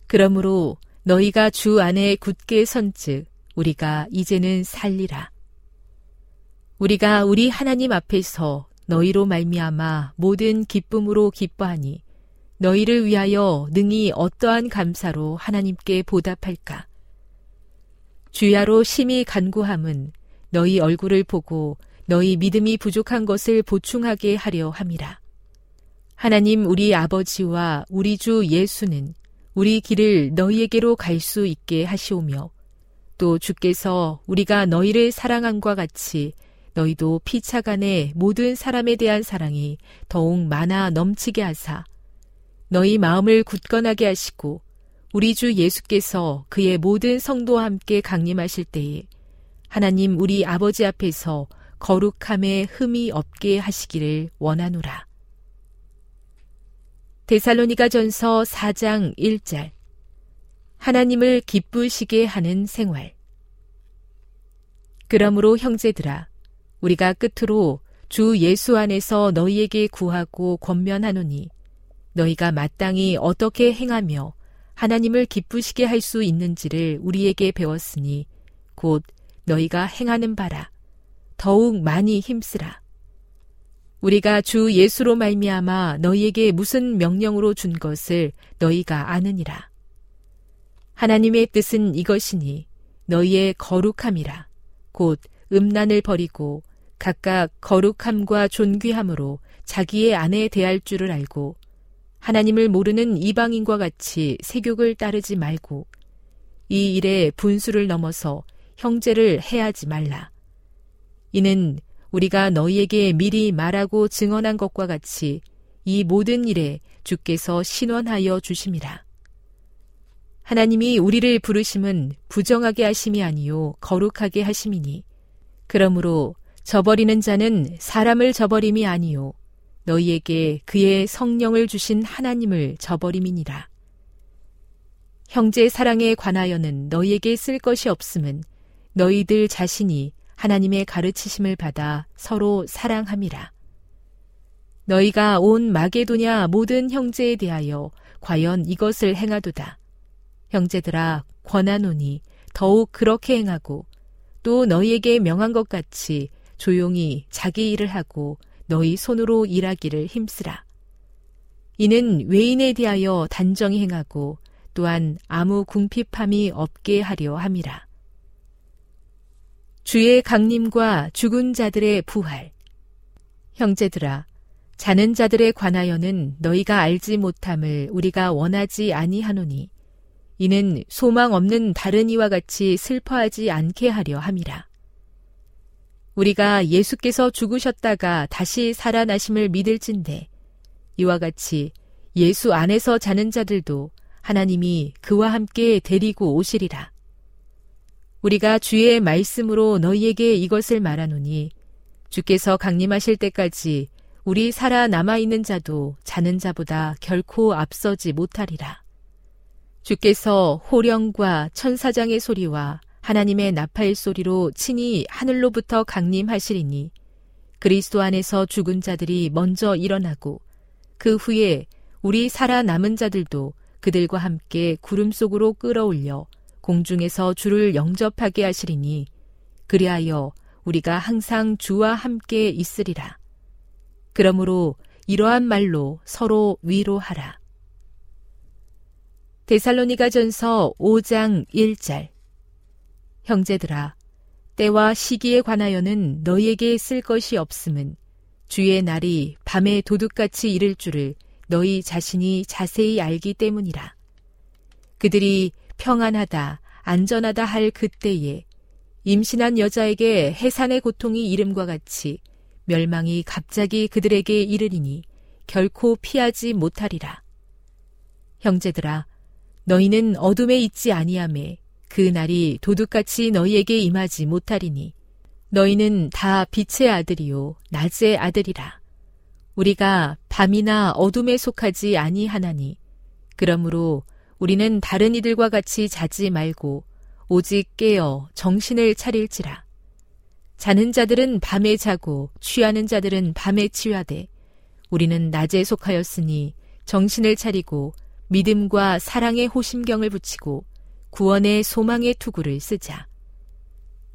그러므로 너희가 주 안에 굳게 선즉 우리가 이제는 살리라. 우리가 우리 하나님 앞에서 너희로 말미암아 모든 기쁨으로 기뻐하니 너희를 위하여 능히 어떠한 감사로 하나님께 보답할까? 주야로 심히 간구함은 너희 얼굴을 보고 너희 믿음이 부족한 것을 보충하게 하려 함이라. 하나님 우리 아버지와 우리 주 예수는 우리 길을 너희에게로 갈 수 있게 하시오며 또 주께서 우리가 너희를 사랑함과 같이 너희도 피차간에 모든 사람에 대한 사랑이 더욱 많아 넘치게 하사 너희 마음을 굳건하게 하시고 우리 주 예수께서 그의 모든 성도와 함께 강림하실 때에 하나님 우리 아버지 앞에서 거룩함에 흠이 없게 하시기를 원하노라. 데살로니가 전서 4장 1절 하나님을 기쁘시게 하는 생활 그러므로 형제들아 우리가 끝으로 주 예수 안에서 너희에게 구하고 권면하노니 너희가 마땅히 어떻게 행하며 하나님을 기쁘시게 할 수 있는지를 우리에게 배웠으니 곧 너희가 행하는 바라 더욱 많이 힘쓰라 우리가 주 예수로 말미암아 너희에게 무슨 명령으로 준 것을 너희가 아느니라. 하나님의 뜻은 이것이니 너희의 거룩함이라. 곧 음란을 버리고 각각 거룩함과 존귀함으로 자기의 아내에 대할 줄을 알고 하나님을 모르는 이방인과 같이 세욕을 따르지 말고 이 일에 분수를 넘어서 형제를 해하지 말라. 이는 우리가 너희에게 미리 말하고 증언한 것과 같이 이 모든 일에 주께서 신원하여 주심이라. 하나님이 우리를 부르심은 부정하게 하심이 아니요 거룩하게 하심이니 그러므로 저버리는 자는 사람을 저버림이 아니요 너희에게 그의 성령을 주신 하나님을 저버림이니라. 형제 사랑에 관하여는 너희에게 쓸 것이 없음은 너희들 자신이 하나님의 가르치심을 받아 서로 사랑함이라. 너희가 온 마게도냐 모든 형제에 대하여 과연 이것을 행하도다. 형제들아 권하노니 더욱 그렇게 행하고 또 너희에게 명한 것 같이 조용히 자기 일을 하고 너희 손으로 일하기를 힘쓰라. 이는 외인에 대하여 단정히 행하고 또한 아무 궁핍함이 없게 하려 함이라. 주의 강림과 죽은 자들의 부활. 형제들아, 자는 자들에 관하여는 너희가 알지 못함을 우리가 원하지 아니하노니 이는 소망 없는 다른 이와 같이 슬퍼하지 않게 하려 함이라. 우리가 예수께서 죽으셨다가 다시 살아나심을 믿을진데 이와 같이 예수 안에서 자는 자들도 하나님이 그와 함께 데리고 오시리라. 우리가 주의 말씀으로 너희에게 이것을 말하노니 주께서 강림하실 때까지 우리 살아 남아 있는 자도 자는 자보다 결코 앞서지 못하리라. 주께서 호령과 천사장의 소리와 하나님의 나팔 소리로 친히 하늘로부터 강림하시리니 그리스도 안에서 죽은 자들이 먼저 일어나고 그 후에 우리 살아남은 자들도 그들과 함께 구름 속으로 끌어올려 공중에서 주를 영접하게 하시리니 그리하여 우리가 항상 주와 함께 있으리라. 그러므로 이러한 말로 서로 위로하라. 데살로니가 전서 5장 1절 형제들아 때와 시기에 관하여는 너희에게 쓸 것이 없음은 주의 날이 밤에 도둑같이 이를 줄을 너희 자신이 자세히 알기 때문이라. 그들이 평안하다, 안전하다 할 그때에 임신한 여자에게 해산의 고통이 이름과 같이 멸망이 갑자기 그들에게 이르리니 결코 피하지 못하리라. 형제들아, 너희는 어둠에 있지 아니함에 그 날이 도둑같이 너희에게 임하지 못하리니 너희는 다 빛의 아들이요 낮의 아들이라. 우리가 밤이나 어둠에 속하지 아니하나니 그러므로 우리는 다른 이들과 같이 자지 말고 오직 깨어 정신을 차릴지라. 자는 자들은 밤에 자고 취하는 자들은 밤에 취하되 우리는 낮에 속하였으니 정신을 차리고 믿음과 사랑의 호심경을 붙이고 구원의 소망의 투구를 쓰자.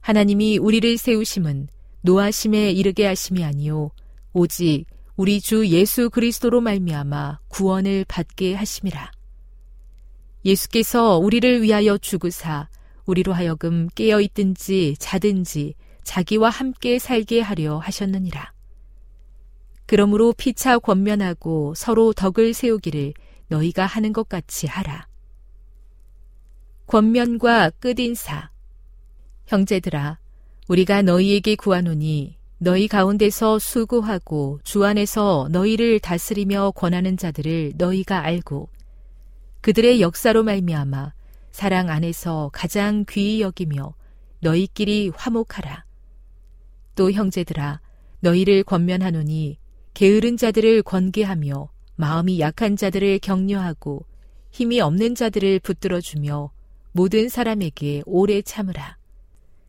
하나님이 우리를 세우심은 노하심에 이르게 하심이 아니요 오직 우리 주 예수 그리스도로 말미암아 구원을 받게 하심이라. 예수께서 우리를 위하여 죽으사 우리로 하여금 깨어 있든지 자든지 자기와 함께 살게 하려 하셨느니라. 그러므로 피차 권면하고 서로 덕을 세우기를 너희가 하는 것 같이 하라. 권면과 끝인사. 형제들아, 우리가 너희에게 구하노니 너희 가운데서 수고하고 주 안에서 너희를 다스리며 권하는 자들을 너희가 알고 그들의 역사로 말미암아 사랑 안에서 가장 귀히 여기며 너희끼리 화목하라. 또 형제들아, 너희를 권면하노니 게으른 자들을 권계하며 마음이 약한 자들을 격려하고 힘이 없는 자들을 붙들어 주며 모든 사람에게 오래 참으라.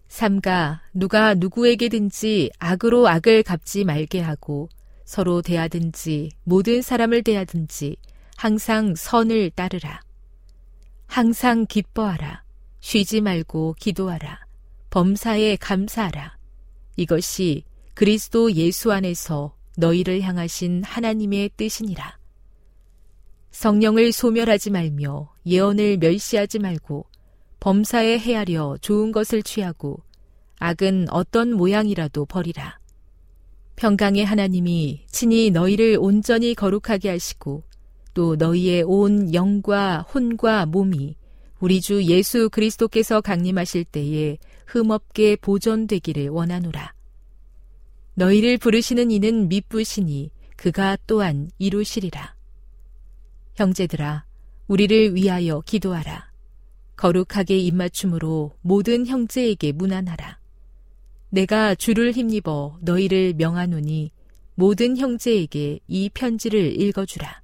삼가 누가 누구에게든지 악으로 악을 갚지 말게 하고 서로 대하든지 모든 사람을 대하든지 항상 선을 따르라. 항상 기뻐하라. 쉬지 말고 기도하라. 범사에 감사하라. 이것이 그리스도 예수 안에서 너희를 향하신 하나님의 뜻이니라. 성령을 소멸하지 말며 예언을 멸시하지 말고 범사에 헤아려 좋은 것을 취하고 악은 어떤 모양이라도 버리라. 평강의 하나님이 친히 너희를 온전히 거룩하게 하시고 또 너희의 온 영과 혼과 몸이 우리 주 예수 그리스도께서 강림하실 때에 흠없게 보존되기를 원하노라. 너희를 부르시는 이는 미쁘시니 그가 또한 이루시리라. 형제들아, 우리를 위하여 기도하라. 거룩하게 입맞춤으로 모든 형제에게 무난하라. 내가 주를 힘입어 너희를 명하노니 모든 형제에게 이 편지를 읽어주라.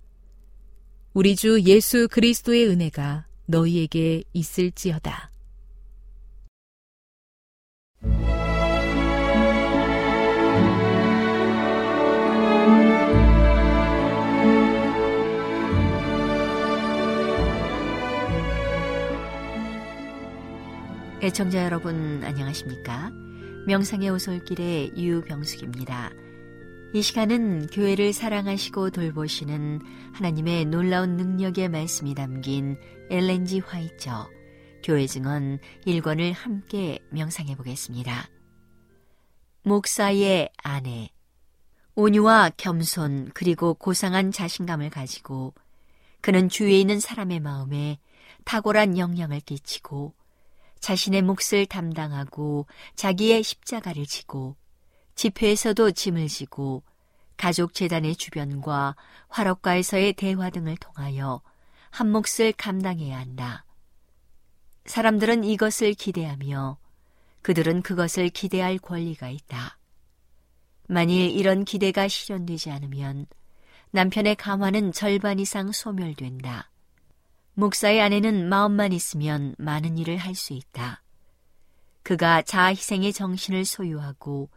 우리 주 예수 그리스도의 은혜가 너희에게 있을지어다. 애청자 여러분 안녕하십니까? 명상의 오솔길의 유병숙입니다. 이 시간은 교회를 사랑하시고 돌보시는 하나님의 놀라운 능력의 말씀이 담긴 엘렌지 화이처 교회 증언 1권을 함께 명상해 보겠습니다. 목사의 아내 온유와 겸손 그리고 고상한 자신감을 가지고 그는 주위에 있는 사람의 마음에 탁월한 영향을 끼치고 자신의 몫을 담당하고 자기의 십자가를 지고 집회에서도 짐을 지고 가족 재단의 주변과 화롯가에서의 대화 등을 통하여 한 몫을 감당해야 한다. 사람들은 이것을 기대하며 그들은 그것을 기대할 권리가 있다. 만일 이런 기대가 실현되지 않으면 남편의 감화는 절반 이상 소멸된다. 목사의 아내는 마음만 있으면 많은 일을 할 수 있다. 그가 자아 희생의 정신을 소유하고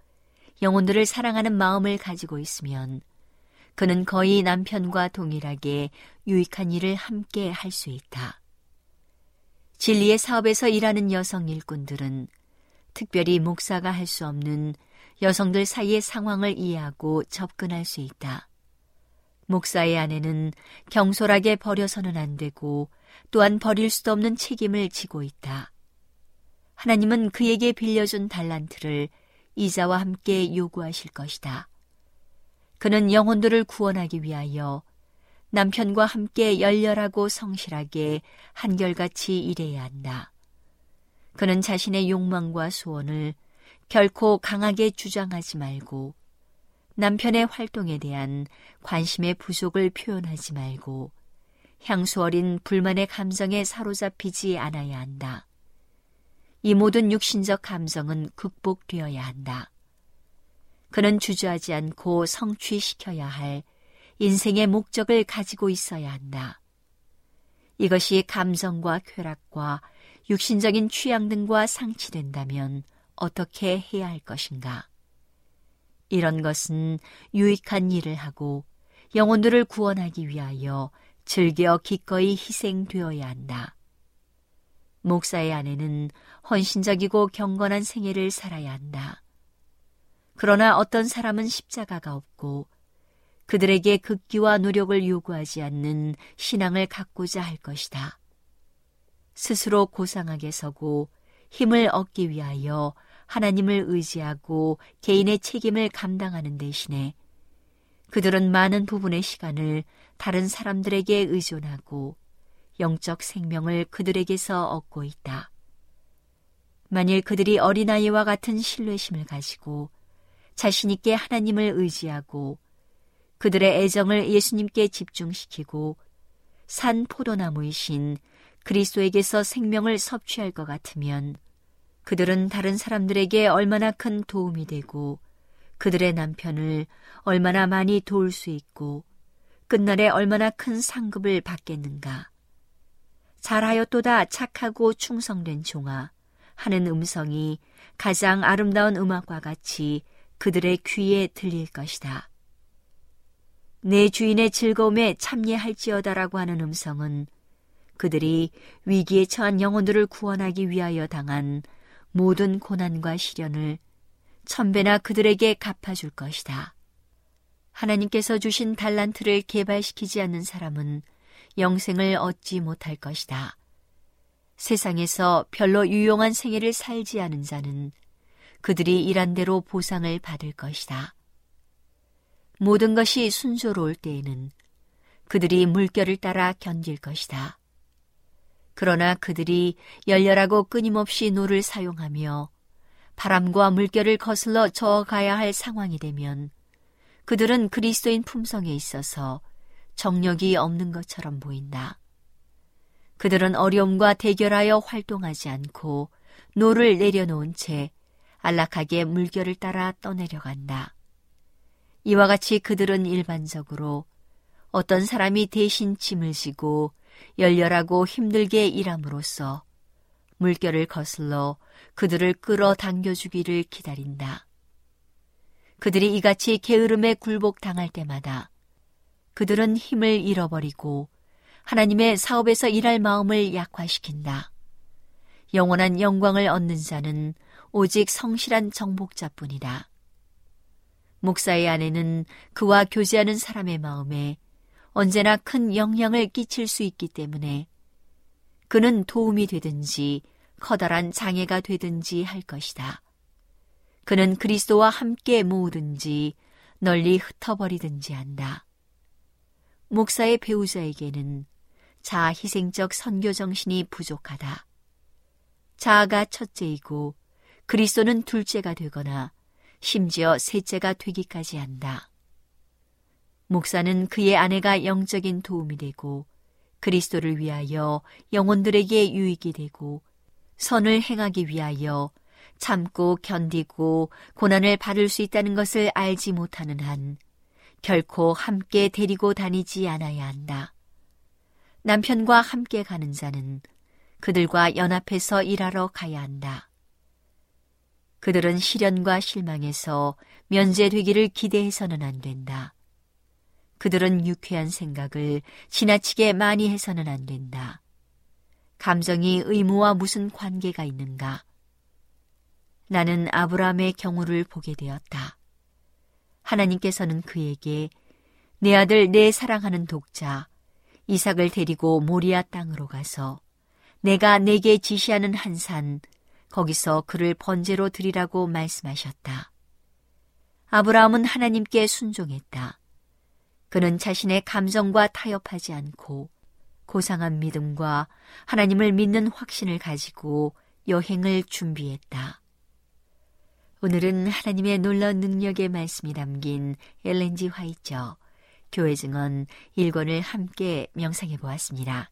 영혼들을 사랑하는 마음을 가지고 있으면 그는 거의 남편과 동일하게 유익한 일을 함께 할 수 있다. 진리의 사업에서 일하는 여성 일꾼들은 특별히 목사가 할 수 없는 여성들 사이의 상황을 이해하고 접근할 수 있다. 목사의 아내는 경솔하게 버려서는 안 되고 또한 버릴 수도 없는 책임을 지고 있다. 하나님은 그에게 빌려준 달란트를 이자와 함께 요구하실 것이다. 그는 영혼들을 구원하기 위하여 남편과 함께 열렬하고 성실하게 한결같이 일해야 한다. 그는 자신의 욕망과 소원을 결코 강하게 주장하지 말고 남편의 활동에 대한 관심의 부족을 표현하지 말고 향수 어린 불만의 감정에 사로잡히지 않아야 한다. 이 모든 육신적 감정은 극복되어야 한다. 그는 주저하지 않고 성취시켜야 할 인생의 목적을 가지고 있어야 한다. 이것이 감정과 쾌락과 육신적인 취향 등과 상치된다면 어떻게 해야 할 것인가? 이런 것은 유익한 일을 하고 영혼들을 구원하기 위하여 즐겨 기꺼이 희생되어야 한다. 목사의 아내는 헌신적이고 경건한 생애를 살아야 한다. 그러나 어떤 사람은 십자가가 없고 그들에게 극기와 노력을 요구하지 않는 신앙을 갖고자 할 것이다. 스스로 고상하게 서고 힘을 얻기 위하여 하나님을 의지하고 개인의 책임을 감당하는 대신에 그들은 많은 부분의 시간을 다른 사람들에게 의존하고 영적 생명을 그들에게서 얻고 있다. 만일 그들이 어린아이와 같은 신뢰심을 가지고 자신있게 하나님을 의지하고 그들의 애정을 예수님께 집중시키고 산 포도나무이신 그리스도에게서 생명을 섭취할 것 같으면 그들은 다른 사람들에게 얼마나 큰 도움이 되고 그들의 남편을 얼마나 많이 도울 수 있고 끝날에 얼마나 큰 상급을 받겠는가. 잘하였도다 착하고 충성된 종아 하는 음성이 가장 아름다운 음악과 같이 그들의 귀에 들릴 것이다. 내 주인의 즐거움에 참여할지어다라고 하는 음성은 그들이 위기에 처한 영혼들을 구원하기 위하여 당한 모든 고난과 시련을 천배나 그들에게 갚아줄 것이다. 하나님께서 주신 달란트를 개발시키지 않는 사람은 영생을 얻지 못할 것이다. 세상에서 별로 유용한 생애를 살지 않은 자는 그들이 일한 대로 보상을 받을 것이다. 모든 것이 순조로울 때에는 그들이 물결을 따라 견딜 것이다. 그러나 그들이 열렬하고 끊임없이 노를 사용하며 바람과 물결을 거슬러 저어가야 할 상황이 되면 그들은 그리스도인 품성에 있어서 정력이 없는 것처럼 보인다. 그들은 어려움과 대결하여 활동하지 않고 노를 내려놓은 채 안락하게 물결을 따라 떠내려간다. 이와 같이 그들은 일반적으로 어떤 사람이 대신 짐을 지고 열렬하고 힘들게 일함으로써 물결을 거슬러 그들을 끌어당겨주기를 기다린다. 그들이 이같이 게으름에 굴복당할 때마다 그들은 힘을 잃어버리고 하나님의 사업에서 일할 마음을 약화시킨다. 영원한 영광을 얻는 자는 오직 성실한 정복자뿐이다. 목사의 아내는 그와 교제하는 사람의 마음에 언제나 큰 영향을 끼칠 수 있기 때문에 그는 도움이 되든지 커다란 장애가 되든지 할 것이다. 그는 그리스도와 함께 모으든지 널리 흩어버리든지 한다. 목사의 배우자에게는 자아 희생적 선교 정신이 부족하다. 자아가 첫째이고 그리스도는 둘째가 되거나 심지어 셋째가 되기까지 한다. 목사는 그의 아내가 영적인 도움이 되고 그리스도를 위하여 영혼들에게 유익이 되고 선을 행하기 위하여 참고 견디고 고난을 받을 수 있다는 것을 알지 못하는 한 결코 함께 데리고 다니지 않아야 한다. 남편과 함께 가는 자는 그들과 연합해서 일하러 가야 한다. 그들은 시련과 실망에서 면제되기를 기대해서는 안 된다. 그들은 유쾌한 생각을 지나치게 많이 해서는 안 된다. 감정이 의무와 무슨 관계가 있는가? 나는 아브라함의 경우를 보게 되었다. 하나님께서는 그에게 내 아들 내 사랑하는 독자 이삭을 데리고 모리아 땅으로 가서 내가 내게 지시하는 한 산 거기서 그를 번제로 드리라고 말씀하셨다. 아브라함은 하나님께 순종했다. 그는 자신의 감정과 타협하지 않고 고상한 믿음과 하나님을 믿는 확신을 가지고 여행을 준비했다. 오늘은 하나님의 놀라운 능력의 말씀이 담긴 엘렌지 화이처 교회 증언 1권을 함께 명상해 보았습니다.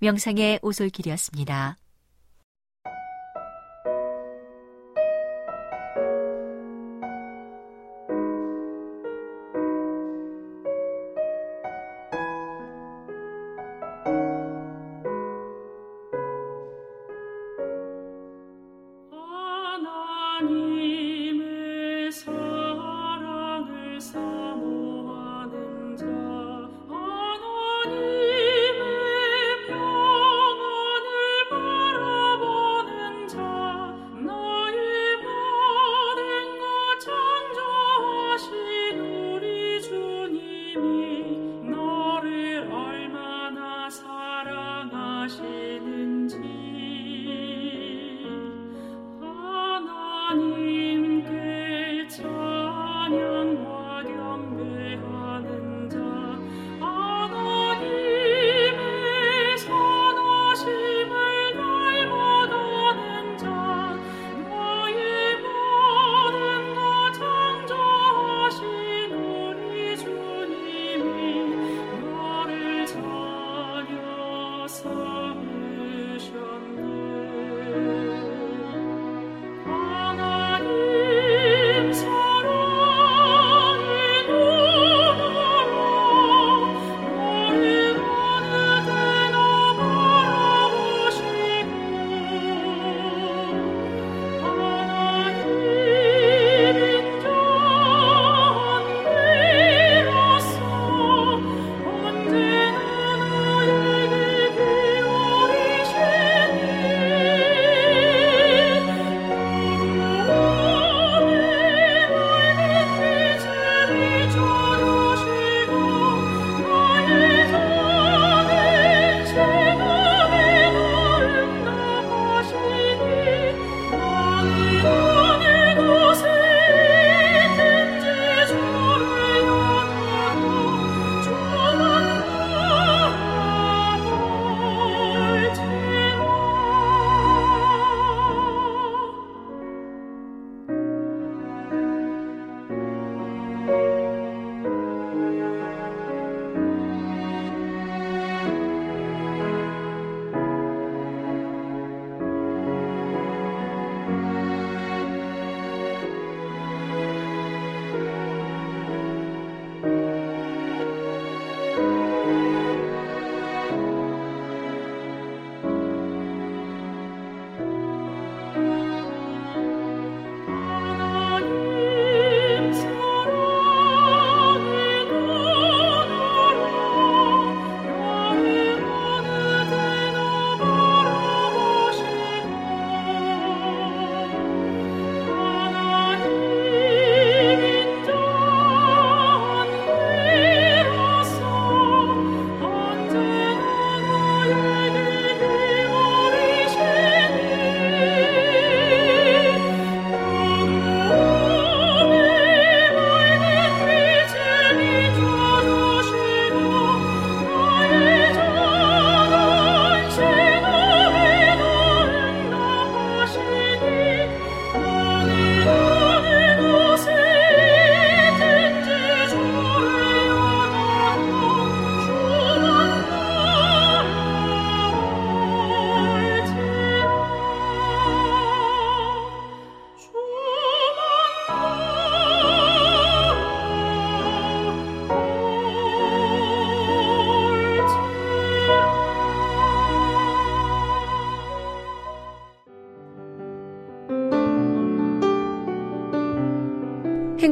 명상의 오솔길이었습니다.